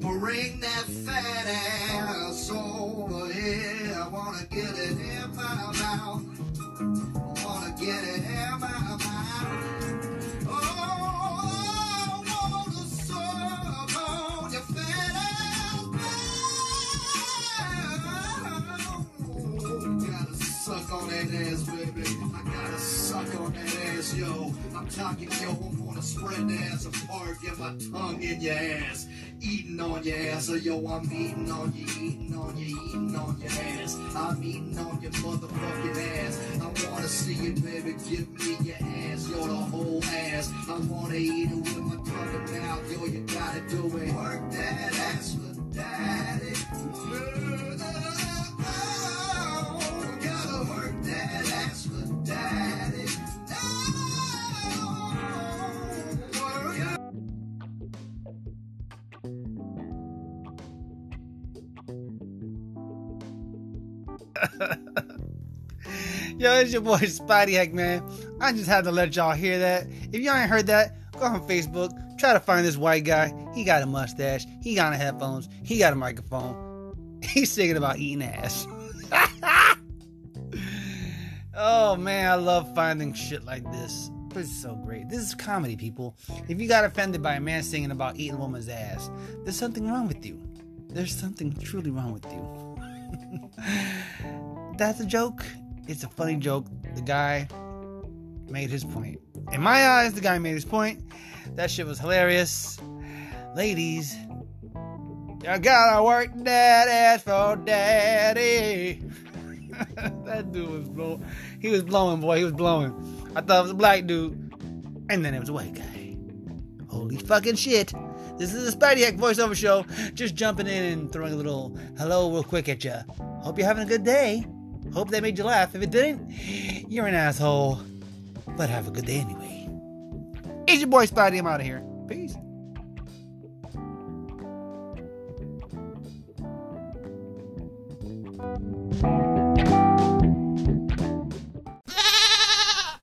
Bring that fat ass over here. I wanna get it in my mouth. I wanna get it in my mouth. Oh, I wanna suck on your fat ass. Gotta suck on that ass, baby. I gotta suck on that ass, yo. I'm talking, yo. I'm gonna spread the ass apart, get my tongue in your ass. Eating on your ass, so yo, I'm eating on you, eating on you, eating on your ass. I'm eating on your motherfucking ass. I wanna see you, baby, give me your ass, yo, the whole ass. I wanna eat it with my tongue and yo, you gotta do it. Yo, it's your boy Spidey Heck, man. I just had to let y'all hear that. If y'all ain't heard that, go on Facebook, try to find this white guy. He got a mustache, he got headphones, he got a microphone. He's singing about eating ass. oh man, I love finding shit like this. This is so great. This is comedy, people. If you got offended by a man singing about eating a woman's ass, there's something wrong with you. There's something truly wrong with you. That's a joke. It's a funny joke. The guy made his point. In my eyes, the guy made his point. That shit was hilarious. Ladies, you gotta work that ass for daddy. that dude was blowing. He was blowing, boy. He was blowing. I thought it was a black dude. And then it was a white guy. Holy fucking shit. This is a Spidey Hack voiceover show. Just jumping in and throwing a little hello real quick at you. Hope you're having a good day. Hope that made you laugh. If it didn't, you're an asshole. But have a good day anyway. It's your boy Spidey. I'm out of here. Peace. Thank